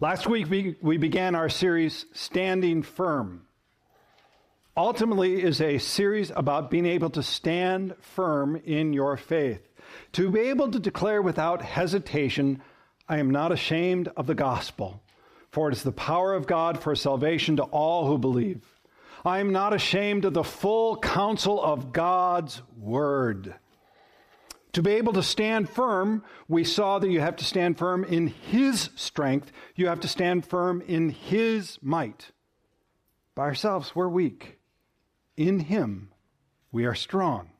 Last week we, we began our series, Standing Firm. Ultimately, is a series about being able to stand firm in your faith, to be able to declare without hesitation, I am not ashamed of the gospel, for it is the power of God for salvation to all who believe. I am not ashamed of the full counsel of God's word. To be able to stand firm, we saw that you have to stand firm in His strength. You have to stand firm in His might. By ourselves, we're weak. In Him, we are strong.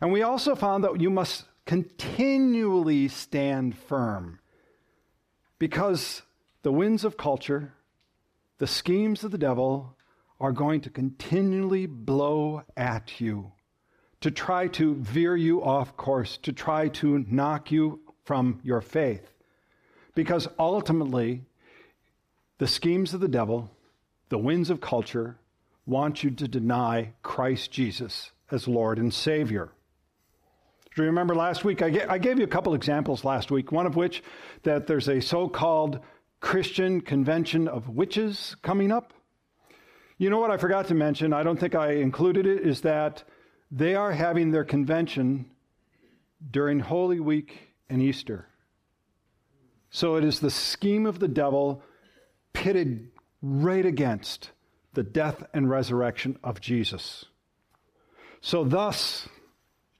And we also found that you must continually stand firm because the winds of culture, the schemes of the devil, are going to continually blow at you to try to veer you off course, to try to knock you from your faith. Because ultimately, the schemes of the devil, the winds of culture, want you to deny Christ Jesus as Lord and Savior. Do you remember last week? I gave, you a couple examples last week, one of which that there's a so called Christian convention of witches coming up. You know what I forgot to mention? I don't think I included it, is that they are having their convention during Holy Week and Easter. So it is the scheme of the devil pitted right against the death and resurrection of Jesus. So, thus,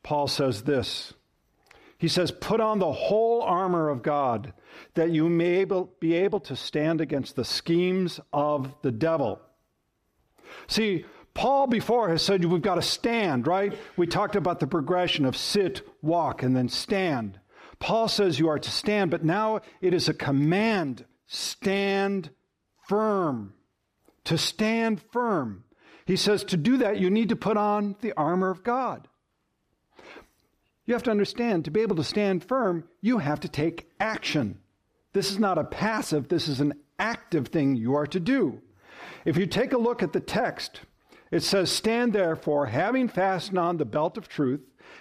Paul says this. He says, Put on the whole armor of God that you may able, be able to stand against the schemes of the devil. See, Paul before has said we've got to stand, right? We talked about the progression of sit, walk, and then stand. Paul says you are to stand, but now it is a command stand firm. To stand firm. He says to do that, you need to put on the armor of God. You have to understand, to be able to stand firm, you have to take action. This is not a passive, this is an active thing you are to do. If you take a look at the text, it says, Stand therefore, having fastened on the belt of truth,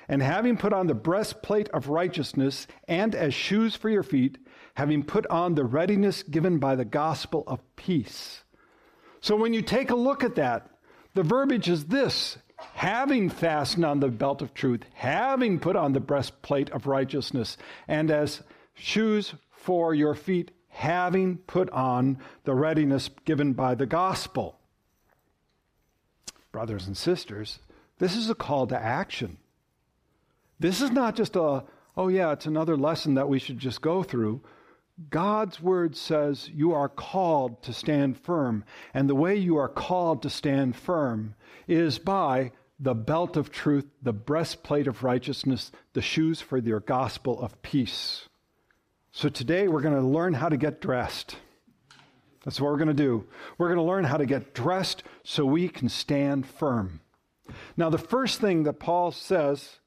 and having put on the breastplate of righteousness, and as shoes for your feet, having put on the readiness given by the gospel of peace. So when you take a look at that, the verbiage is this having fastened on the belt of truth, having put on the breastplate of righteousness, and as shoes for your feet, having put on the readiness given by the gospel brothers and sisters, this is a call to action. This is not just a, oh yeah, it's another lesson that we should just go through. God's word says you are called to stand firm. And the way you are called to stand firm is by the belt of truth, the breastplate of righteousness, the shoes for your gospel of peace. So today we're going to learn how to get dressed. That's what we're going to do. We're going to learn how to get dressed so we can stand firm. Now, the first thing that Paul says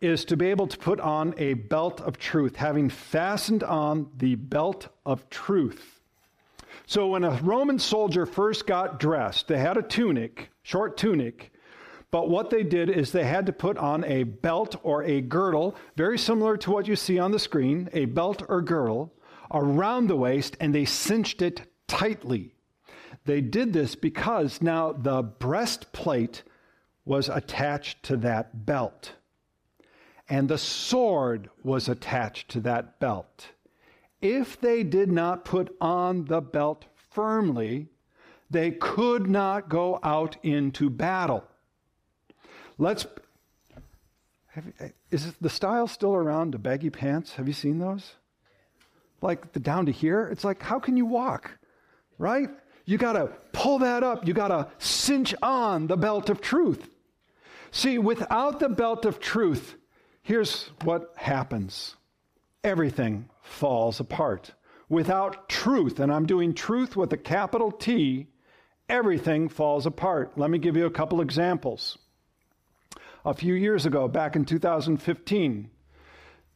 is to be able to put on a belt of truth, having fastened on the belt of truth. So, when a Roman soldier first got dressed, they had a tunic, short tunic, but what they did is they had to put on a belt or a girdle, very similar to what you see on the screen, a belt or girdle around the waist, and they cinched it tightly. They did this because now the breastplate was attached to that belt, and the sword was attached to that belt. If they did not put on the belt firmly, they could not go out into battle. Let's. You, is the style still around the baggy pants? Have you seen those? Like the down to here? It's like, how can you walk? Right? You got to pull that up. You got to cinch on the belt of truth. See, without the belt of truth, here's what happens everything falls apart. Without truth, and I'm doing truth with a capital T, everything falls apart. Let me give you a couple examples. A few years ago, back in 2015,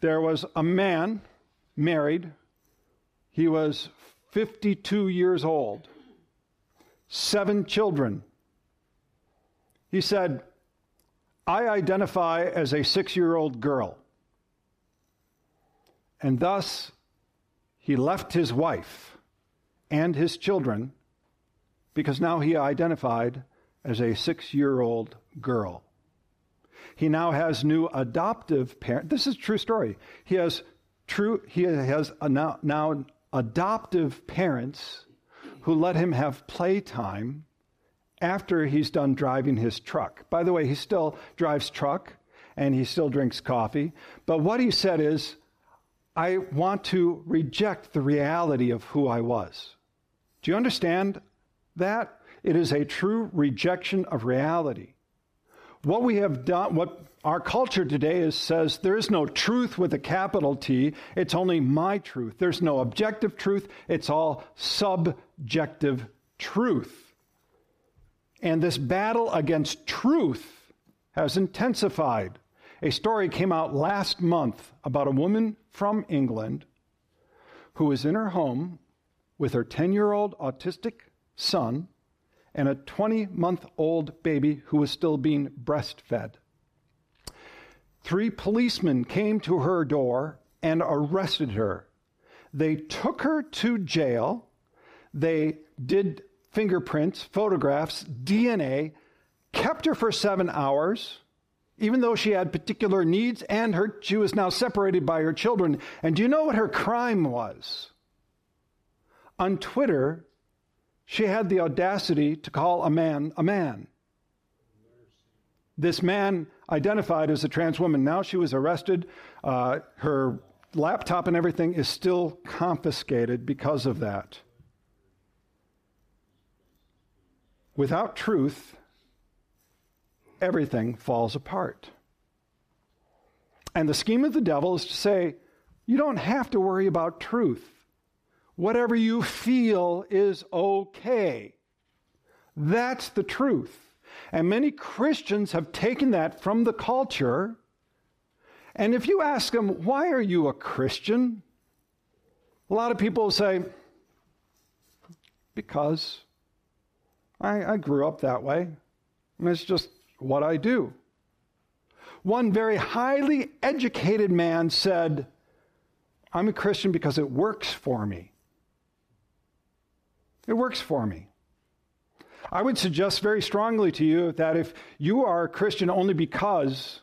there was a man married. He was 52 years old, seven children. He said, I identify as a six year old girl. And thus, he left his wife and his children because now he identified as a six year old girl. He now has new adoptive parents. This is a true story. He has true. He has now, now adoptive parents who let him have playtime after he's done driving his truck. By the way, he still drives truck and he still drinks coffee. But what he said is, I want to reject the reality of who I was. Do you understand that? It is a true rejection of reality. What we have done, what our culture today is says there is no truth with a capital T, it's only my truth. There's no objective truth, it's all subjective truth. And this battle against truth has intensified. A story came out last month about a woman from England who was in her home with her 10 year old autistic son and a 20 month old baby who was still being breastfed. Three policemen came to her door and arrested her. They took her to jail. They did fingerprints, photographs, DNA, kept her for seven hours, even though she had particular needs and her, she was now separated by her children. And do you know what her crime was? On Twitter, she had the audacity to call a man a man. This man identified as a trans woman. Now she was arrested. Uh, her laptop and everything is still confiscated because of that. Without truth, everything falls apart. And the scheme of the devil is to say, you don't have to worry about truth. Whatever you feel is okay. That's the truth. And many Christians have taken that from the culture. And if you ask them, why are you a Christian? A lot of people say, because I, I grew up that way. And it's just what I do. One very highly educated man said, I'm a Christian because it works for me. It works for me. I would suggest very strongly to you that if you are a Christian only because,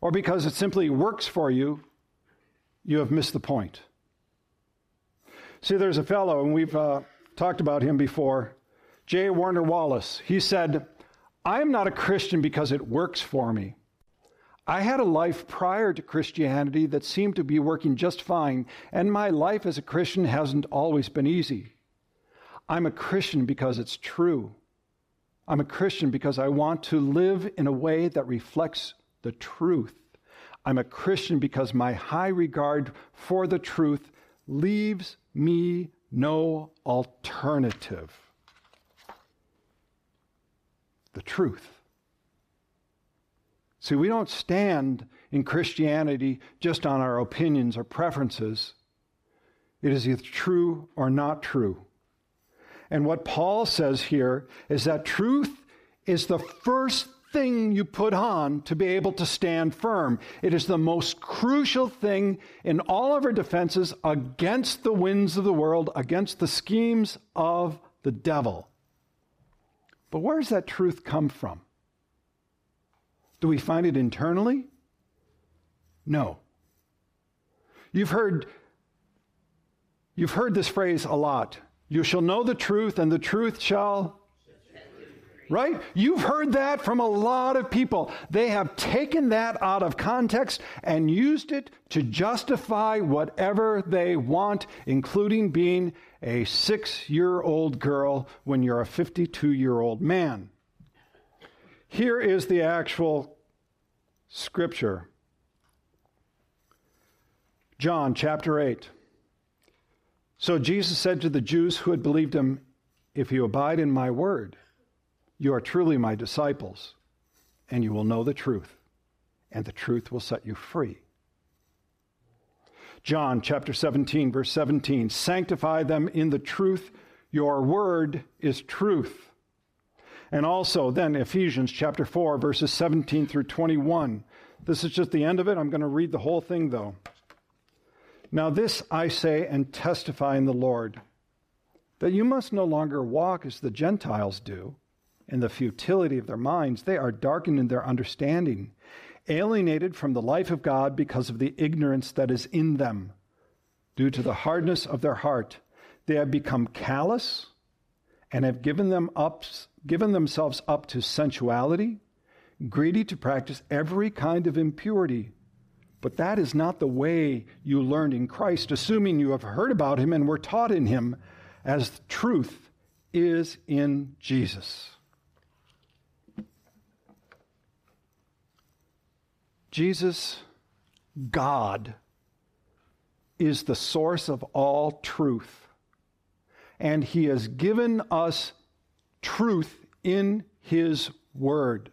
or because it simply works for you, you have missed the point. See, there's a fellow, and we've uh, talked about him before, J. Warner Wallace. He said, I am not a Christian because it works for me. I had a life prior to Christianity that seemed to be working just fine, and my life as a Christian hasn't always been easy. I'm a Christian because it's true. I'm a Christian because I want to live in a way that reflects the truth. I'm a Christian because my high regard for the truth leaves me no alternative. The truth. See, we don't stand in Christianity just on our opinions or preferences. It is either true or not true. And what Paul says here is that truth is the first thing you put on to be able to stand firm. It is the most crucial thing in all of our defenses against the winds of the world, against the schemes of the devil. But where does that truth come from? Do we find it internally? No. You've heard you've heard this phrase a lot. You shall know the truth, and the truth shall. Right? You've heard that from a lot of people. They have taken that out of context and used it to justify whatever they want, including being a six year old girl when you're a 52 year old man. Here is the actual scripture John chapter 8. So Jesus said to the Jews who had believed him, If you abide in my word, you are truly my disciples, and you will know the truth, and the truth will set you free. John chapter 17, verse 17 Sanctify them in the truth, your word is truth. And also then Ephesians chapter 4, verses 17 through 21. This is just the end of it. I'm going to read the whole thing though. Now, this I say and testify in the Lord that you must no longer walk as the Gentiles do in the futility of their minds. They are darkened in their understanding, alienated from the life of God because of the ignorance that is in them. Due to the hardness of their heart, they have become callous and have given, them up, given themselves up to sensuality, greedy to practice every kind of impurity. But that is not the way you learned in Christ, assuming you have heard about him and were taught in him, as truth is in Jesus. Jesus, God, is the source of all truth. And he has given us truth in his word.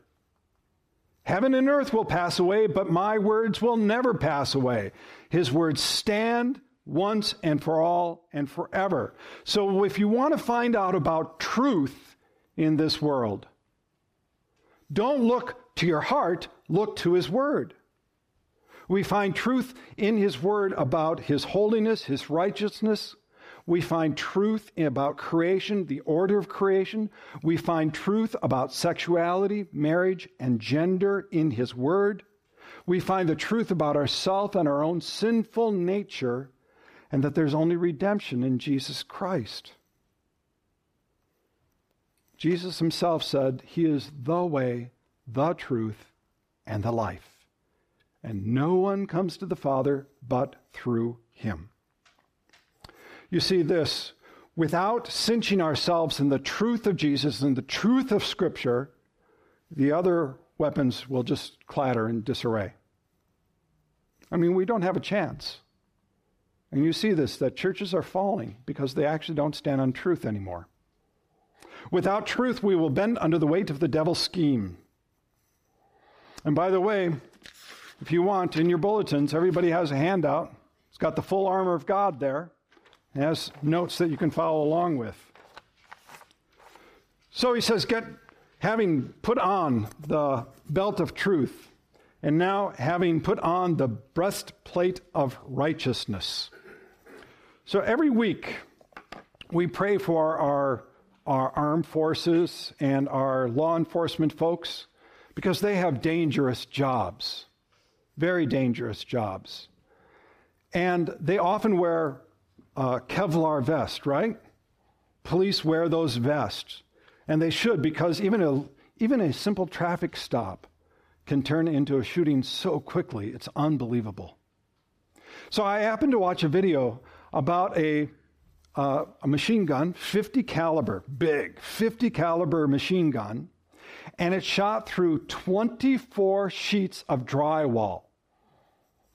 Heaven and earth will pass away, but my words will never pass away. His words stand once and for all and forever. So if you want to find out about truth in this world, don't look to your heart, look to his word. We find truth in his word about his holiness, his righteousness, we find truth about creation, the order of creation. We find truth about sexuality, marriage, and gender in His Word. We find the truth about ourself and our own sinful nature, and that there's only redemption in Jesus Christ. Jesus himself said, He is the way, the truth, and the life. And no one comes to the Father but through Him. You see, this without cinching ourselves in the truth of Jesus and the truth of Scripture, the other weapons will just clatter in disarray. I mean, we don't have a chance. And you see this that churches are falling because they actually don't stand on truth anymore. Without truth, we will bend under the weight of the devil's scheme. And by the way, if you want, in your bulletins, everybody has a handout. It's got the full armor of God there. Has notes that you can follow along with. So he says, get, having put on the belt of truth, and now having put on the breastplate of righteousness. So every week, we pray for our, our armed forces and our law enforcement folks because they have dangerous jobs, very dangerous jobs. And they often wear uh, Kevlar vest, right? Police wear those vests, and they should because even a even a simple traffic stop can turn into a shooting so quickly it's unbelievable. So I happened to watch a video about a uh, a machine gun, 50 caliber, big 50 caliber machine gun, and it shot through 24 sheets of drywall.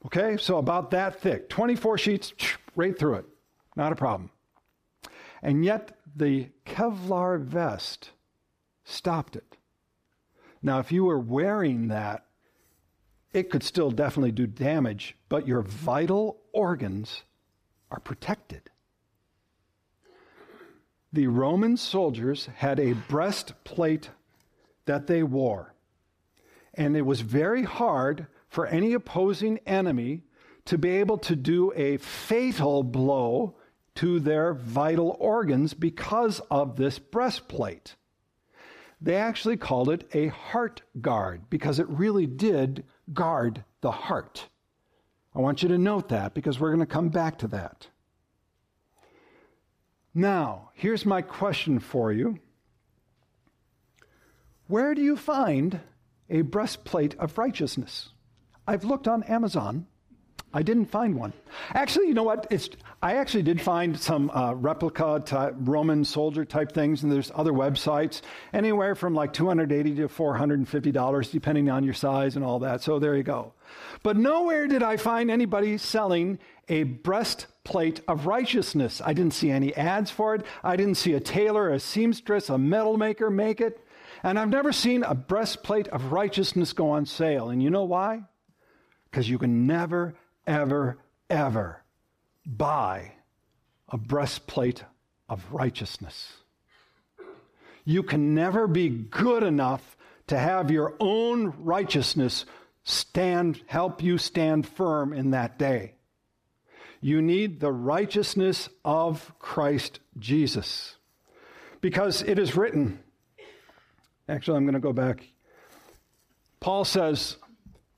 Okay, so about that thick, 24 sheets right through it. Not a problem. And yet the Kevlar vest stopped it. Now, if you were wearing that, it could still definitely do damage, but your vital organs are protected. The Roman soldiers had a breastplate that they wore, and it was very hard for any opposing enemy to be able to do a fatal blow to their vital organs because of this breastplate. They actually called it a heart guard because it really did guard the heart. I want you to note that because we're going to come back to that. Now, here's my question for you Where do you find a breastplate of righteousness? I've looked on Amazon I didn't find one. Actually, you know what? It's, I actually did find some uh, replica type, Roman soldier type things, and there's other websites, anywhere from like 280 to 450 dollars, depending on your size and all that. So there you go. But nowhere did I find anybody selling a breastplate of righteousness. I didn't see any ads for it. I didn't see a tailor, a seamstress, a metal maker make it. And I've never seen a breastplate of righteousness go on sale. And you know why? Because you can never ever, ever buy a breastplate of righteousness. You can never be good enough to have your own righteousness stand help you stand firm in that day. You need the righteousness of Christ Jesus. Because it is written, actually, I'm going to go back. Paul says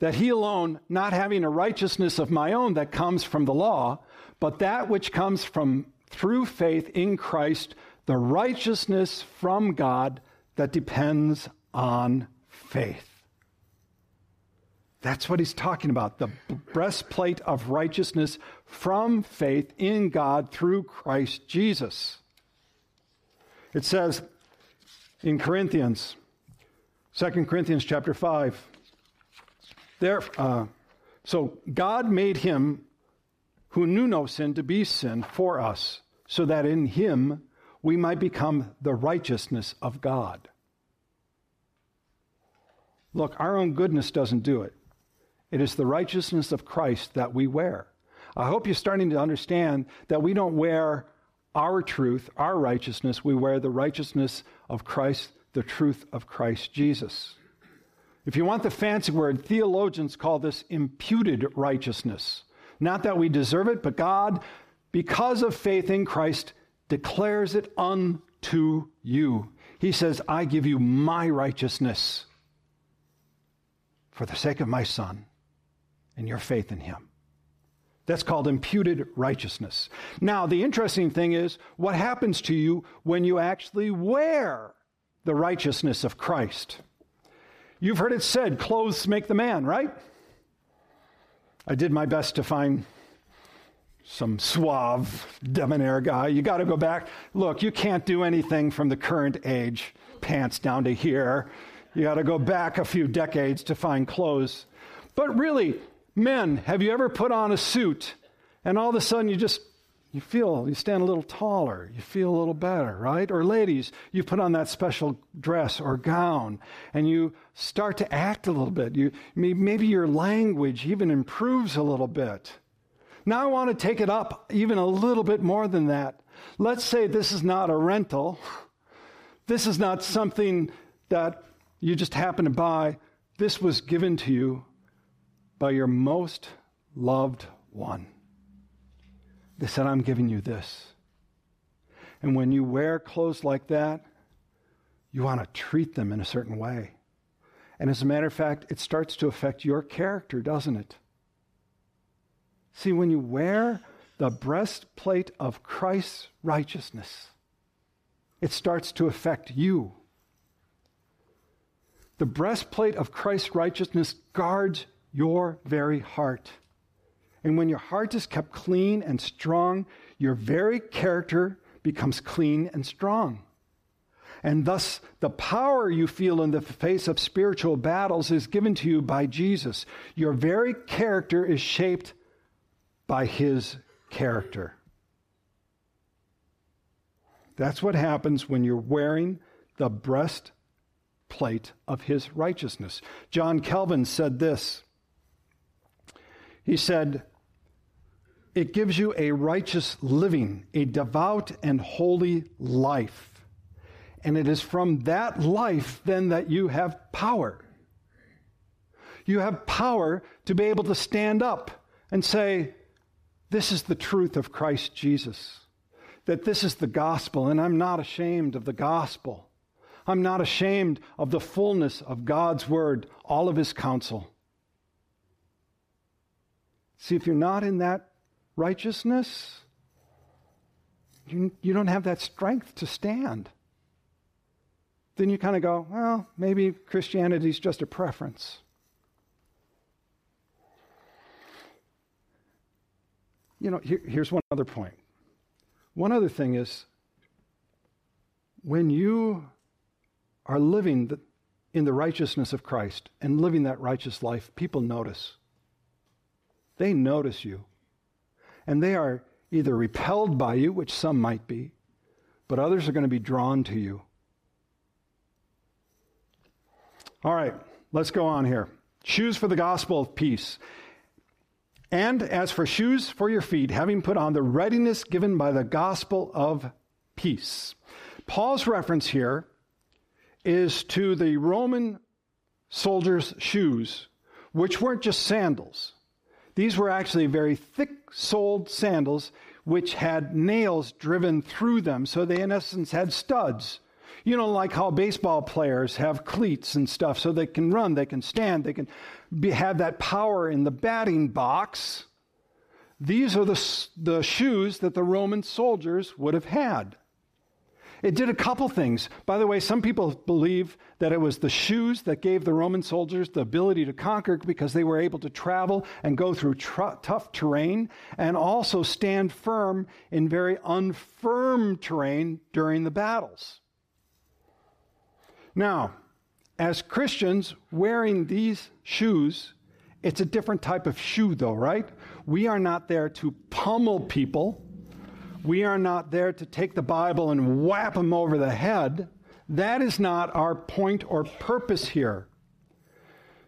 that he alone, not having a righteousness of my own that comes from the law, but that which comes from through faith in Christ, the righteousness from God that depends on faith. That's what he's talking about the breastplate of righteousness from faith in God through Christ Jesus. It says in Corinthians, 2 Corinthians chapter 5, there, uh, so God made him who knew no sin to be sin for us, so that in him we might become the righteousness of God. Look, our own goodness doesn't do it. It is the righteousness of Christ that we wear. I hope you're starting to understand that we don't wear our truth, our righteousness. We wear the righteousness of Christ, the truth of Christ Jesus. If you want the fancy word, theologians call this imputed righteousness. Not that we deserve it, but God, because of faith in Christ, declares it unto you. He says, I give you my righteousness for the sake of my Son and your faith in Him. That's called imputed righteousness. Now, the interesting thing is what happens to you when you actually wear the righteousness of Christ. You've heard it said, clothes make the man, right? I did my best to find some suave, debonair guy. You got to go back. Look, you can't do anything from the current age, pants down to here. You got to go back a few decades to find clothes. But really, men, have you ever put on a suit and all of a sudden you just you feel you stand a little taller, you feel a little better, right? Or ladies, you put on that special dress or gown and you start to act a little bit. You maybe your language even improves a little bit. Now I want to take it up even a little bit more than that. Let's say this is not a rental. This is not something that you just happen to buy. This was given to you by your most loved one. They said, I'm giving you this. And when you wear clothes like that, you want to treat them in a certain way. And as a matter of fact, it starts to affect your character, doesn't it? See, when you wear the breastplate of Christ's righteousness, it starts to affect you. The breastplate of Christ's righteousness guards your very heart. And when your heart is kept clean and strong, your very character becomes clean and strong. And thus, the power you feel in the face of spiritual battles is given to you by Jesus. Your very character is shaped by his character. That's what happens when you're wearing the breastplate of his righteousness. John Calvin said this. He said, it gives you a righteous living, a devout and holy life. And it is from that life then that you have power. You have power to be able to stand up and say, This is the truth of Christ Jesus. That this is the gospel, and I'm not ashamed of the gospel. I'm not ashamed of the fullness of God's word, all of his counsel. See, if you're not in that righteousness, you, you don't have that strength to stand. Then you kind of go, well, maybe Christianity's just a preference. You know, here, here's one other point. One other thing is when you are living the, in the righteousness of Christ and living that righteous life, people notice. They notice you and they are either repelled by you, which some might be, but others are going to be drawn to you. All right, let's go on here. Shoes for the gospel of peace. And as for shoes for your feet, having put on the readiness given by the gospel of peace. Paul's reference here is to the Roman soldiers' shoes, which weren't just sandals. These were actually very thick soled sandals which had nails driven through them. So they, in essence, had studs. You know, like how baseball players have cleats and stuff so they can run, they can stand, they can be, have that power in the batting box. These are the, the shoes that the Roman soldiers would have had. It did a couple things. By the way, some people believe that it was the shoes that gave the Roman soldiers the ability to conquer because they were able to travel and go through tr- tough terrain and also stand firm in very unfirm terrain during the battles. Now, as Christians wearing these shoes, it's a different type of shoe, though, right? We are not there to pummel people we are not there to take the Bible and whap them over the head. That is not our point or purpose here.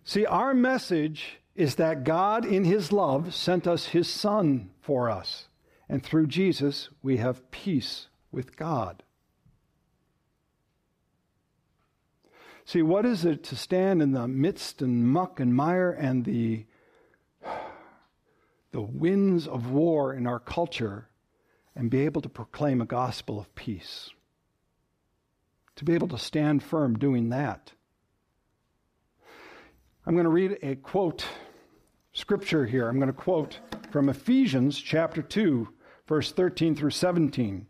See, our message is that God, in His love, sent us His Son for us. And through Jesus, we have peace with God. See, what is it to stand in the midst and muck and mire and the, the winds of war in our culture and be able to proclaim a gospel of peace. To be able to stand firm doing that. I'm going to read a quote, scripture here. I'm going to quote from Ephesians chapter 2, verse 13 through 17.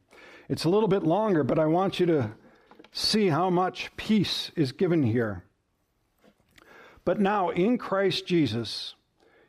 It's a little bit longer, but I want you to see how much peace is given here. But now in Christ Jesus,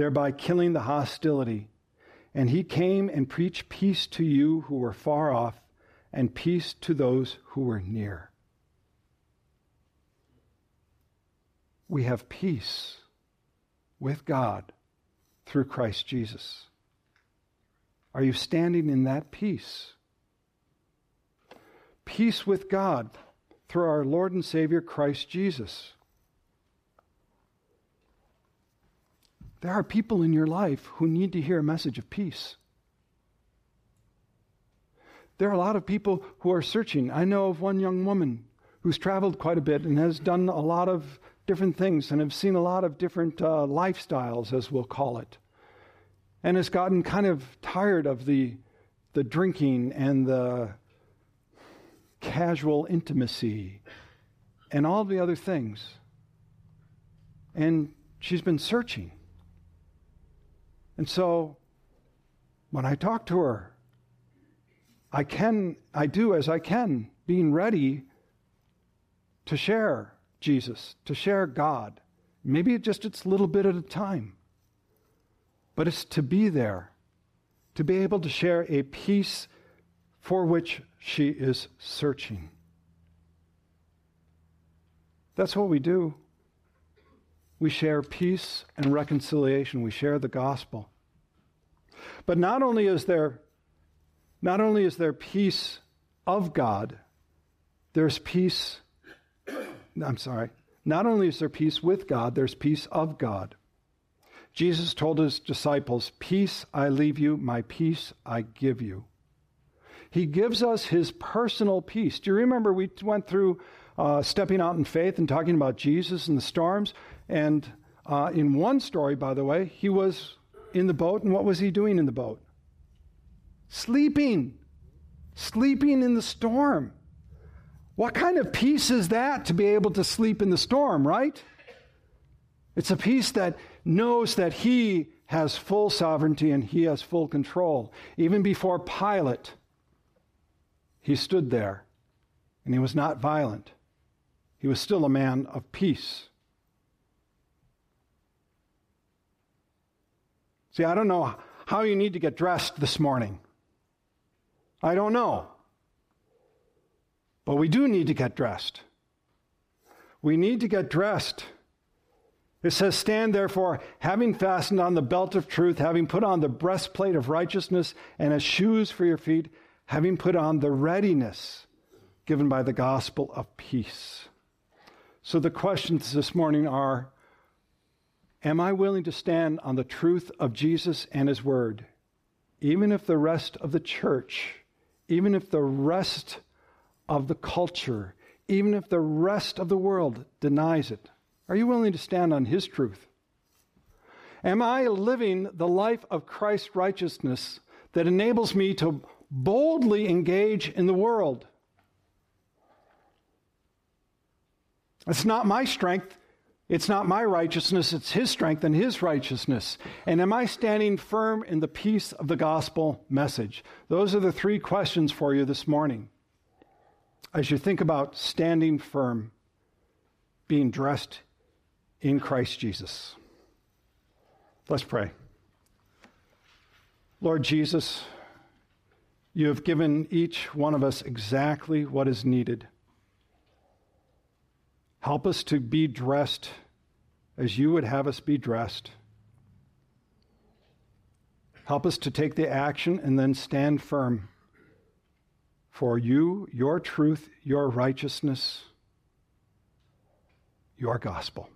thereby killing the hostility. And he came and preached peace to you who were far off, and peace to those who were near. We have peace with God through Christ Jesus. Are you standing in that peace? Peace with God through our Lord and Savior Christ Jesus. There are people in your life who need to hear a message of peace. There are a lot of people who are searching. I know of one young woman who's traveled quite a bit and has done a lot of different things and have seen a lot of different uh, lifestyles, as we'll call it, and has gotten kind of tired of the, the drinking and the casual intimacy and all the other things. And she's been searching. And so when I talk to her, I can, I do as I can, being ready to share Jesus, to share God. Maybe it just it's a little bit at a time. But it's to be there, to be able to share a peace for which she is searching. That's what we do we share peace and reconciliation. We share the gospel. But not only is there not only is there peace of God, there's peace I'm sorry. Not only is there peace with God, there's peace of God. Jesus told his disciples, Peace I leave you, my peace I give you. He gives us his personal peace. Do you remember we went through uh, stepping out in faith and talking about Jesus and the storms? And uh, in one story, by the way, he was in the boat, and what was he doing in the boat? Sleeping. Sleeping in the storm. What kind of peace is that to be able to sleep in the storm, right? It's a peace that knows that he has full sovereignty and he has full control. Even before Pilate, he stood there and he was not violent. He was still a man of peace. See, I don't know how you need to get dressed this morning. I don't know. But we do need to get dressed. We need to get dressed It says, Stand therefore, having fastened on the belt of truth, having put on the breastplate of righteousness, and as shoes for your feet, having put on the readiness given by the gospel of peace. So the questions this morning are Am I willing to stand on the truth of Jesus and his word, even if the rest of the church, even if the rest of the culture, even if the rest of the world denies it? Are you willing to stand on His truth? Am I living the life of Christ's righteousness that enables me to boldly engage in the world? It's not my strength. It's not my righteousness. It's His strength and His righteousness. And am I standing firm in the peace of the gospel message? Those are the three questions for you this morning. As you think about standing firm, being dressed in Christ Jesus. Let's pray. Lord Jesus, you have given each one of us exactly what is needed. Help us to be dressed as you would have us be dressed. Help us to take the action and then stand firm for you, your truth, your righteousness, your gospel.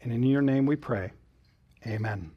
And in your name we pray. Amen.